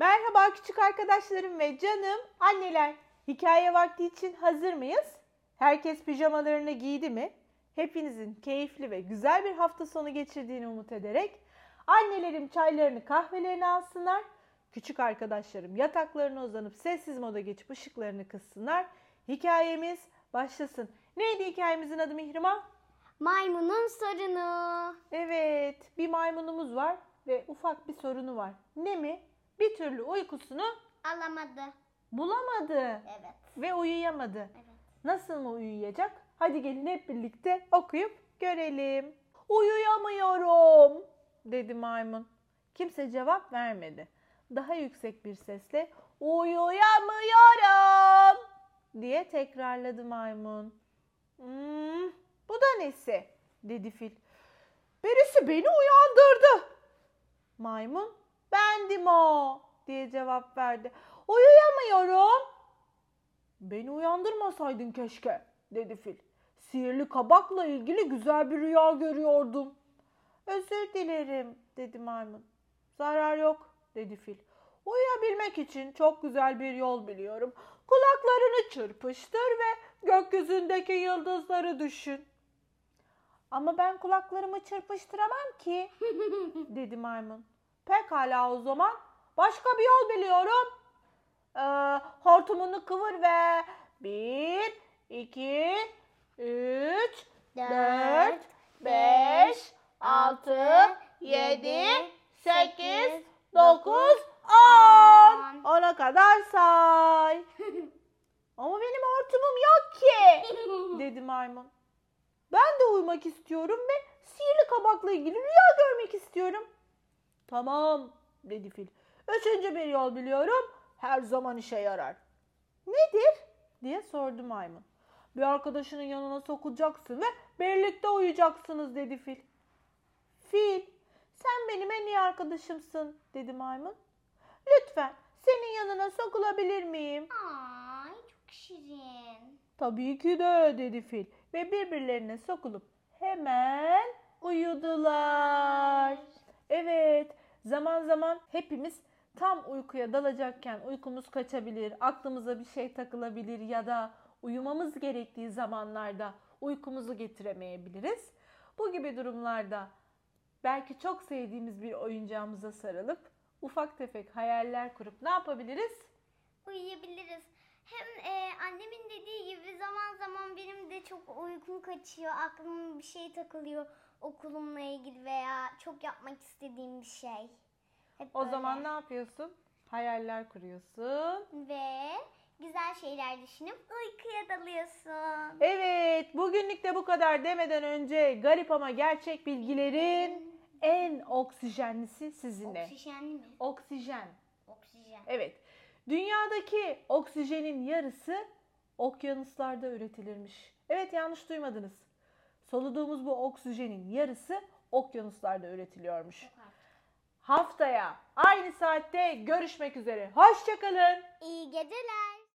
Merhaba küçük arkadaşlarım ve canım anneler. Hikaye vakti için hazır mıyız? Herkes pijamalarını giydi mi? Hepinizin keyifli ve güzel bir hafta sonu geçirdiğini umut ederek annelerim çaylarını kahvelerini alsınlar. Küçük arkadaşlarım yataklarına uzanıp sessiz moda geçip ışıklarını kıssınlar. Hikayemiz başlasın. Neydi hikayemizin adı Mihrimah? Maymunun sorunu. Evet, bir maymunumuz var ve ufak bir sorunu var. Ne mi? Bir türlü uykusunu Alamadı. bulamadı Evet. ve uyuyamadı. Evet. Nasıl mı uyuyacak? Hadi gelin hep birlikte okuyup görelim. Uyuyamıyorum dedi maymun. Kimse cevap vermedi. Daha yüksek bir sesle uyuyamıyorum diye tekrarladı maymun. Hmm, bu da nesi? dedi fil. Birisi beni uyandırdı. Maymun bendim o diye cevap verdi. Uyuyamıyorum. Beni uyandırmasaydın keşke dedi fil. Sihirli kabakla ilgili güzel bir rüya görüyordum. Özür dilerim dedi maymun. Zarar yok dedi fil. Uyuyabilmek için çok güzel bir yol biliyorum. Kulaklarını çırpıştır ve gökyüzündeki yıldızları düşün. Ama ben kulaklarımı çırpıştıramam ki dedi maymun. Pekala o zaman başka bir yol biliyorum. Ee, hortumunu kıvır ve bir, iki, üç, dört, beş, altı, yedi, sekiz, dokuz, on. Ona kadar say. Ama benim hortumum yok ki dedi maymun. Ben de uyumak istiyorum ve sihirli kabakla ilgili rüya görmek istiyorum. Tamam dedi fil. Üçüncü bir yol biliyorum. Her zaman işe yarar. Nedir? diye sordu maymun. Bir arkadaşının yanına sokulacaksın ve birlikte uyuyacaksınız dedi fil. Fil, sen benim en iyi arkadaşımsın dedi maymun. Lütfen senin yanına sokulabilir miyim? Ay çok şirin. Tabii ki de dedi fil ve birbirlerine sokulup hemen uyudular. Zaman zaman hepimiz tam uykuya dalacakken uykumuz kaçabilir, aklımıza bir şey takılabilir ya da uyumamız gerektiği zamanlarda uykumuzu getiremeyebiliriz. Bu gibi durumlarda belki çok sevdiğimiz bir oyuncağımıza sarılıp ufak tefek hayaller kurup ne yapabiliriz? Uyuyabiliriz. Hem e, annemin dediği gibi zaman zaman benim de çok uykum kaçıyor. Aklıma bir şey takılıyor okulumla ilgili veya çok yapmak istediğim bir şey. Hep O böyle. zaman ne yapıyorsun? Hayaller kuruyorsun. Ve güzel şeyler düşünüp uykuya dalıyorsun. Evet, bugünlük de bu kadar demeden önce garip ama gerçek bilgilerin en oksijenlisi sizinle. Oksijenli mi? Oksijen. Oksijen. Evet. Dünyadaki oksijenin yarısı okyanuslarda üretilirmiş. Evet yanlış duymadınız. Soluduğumuz bu oksijenin yarısı okyanuslarda üretiliyormuş. Çok. Haftaya aynı saatte görüşmek üzere. Hoşçakalın. İyi geceler.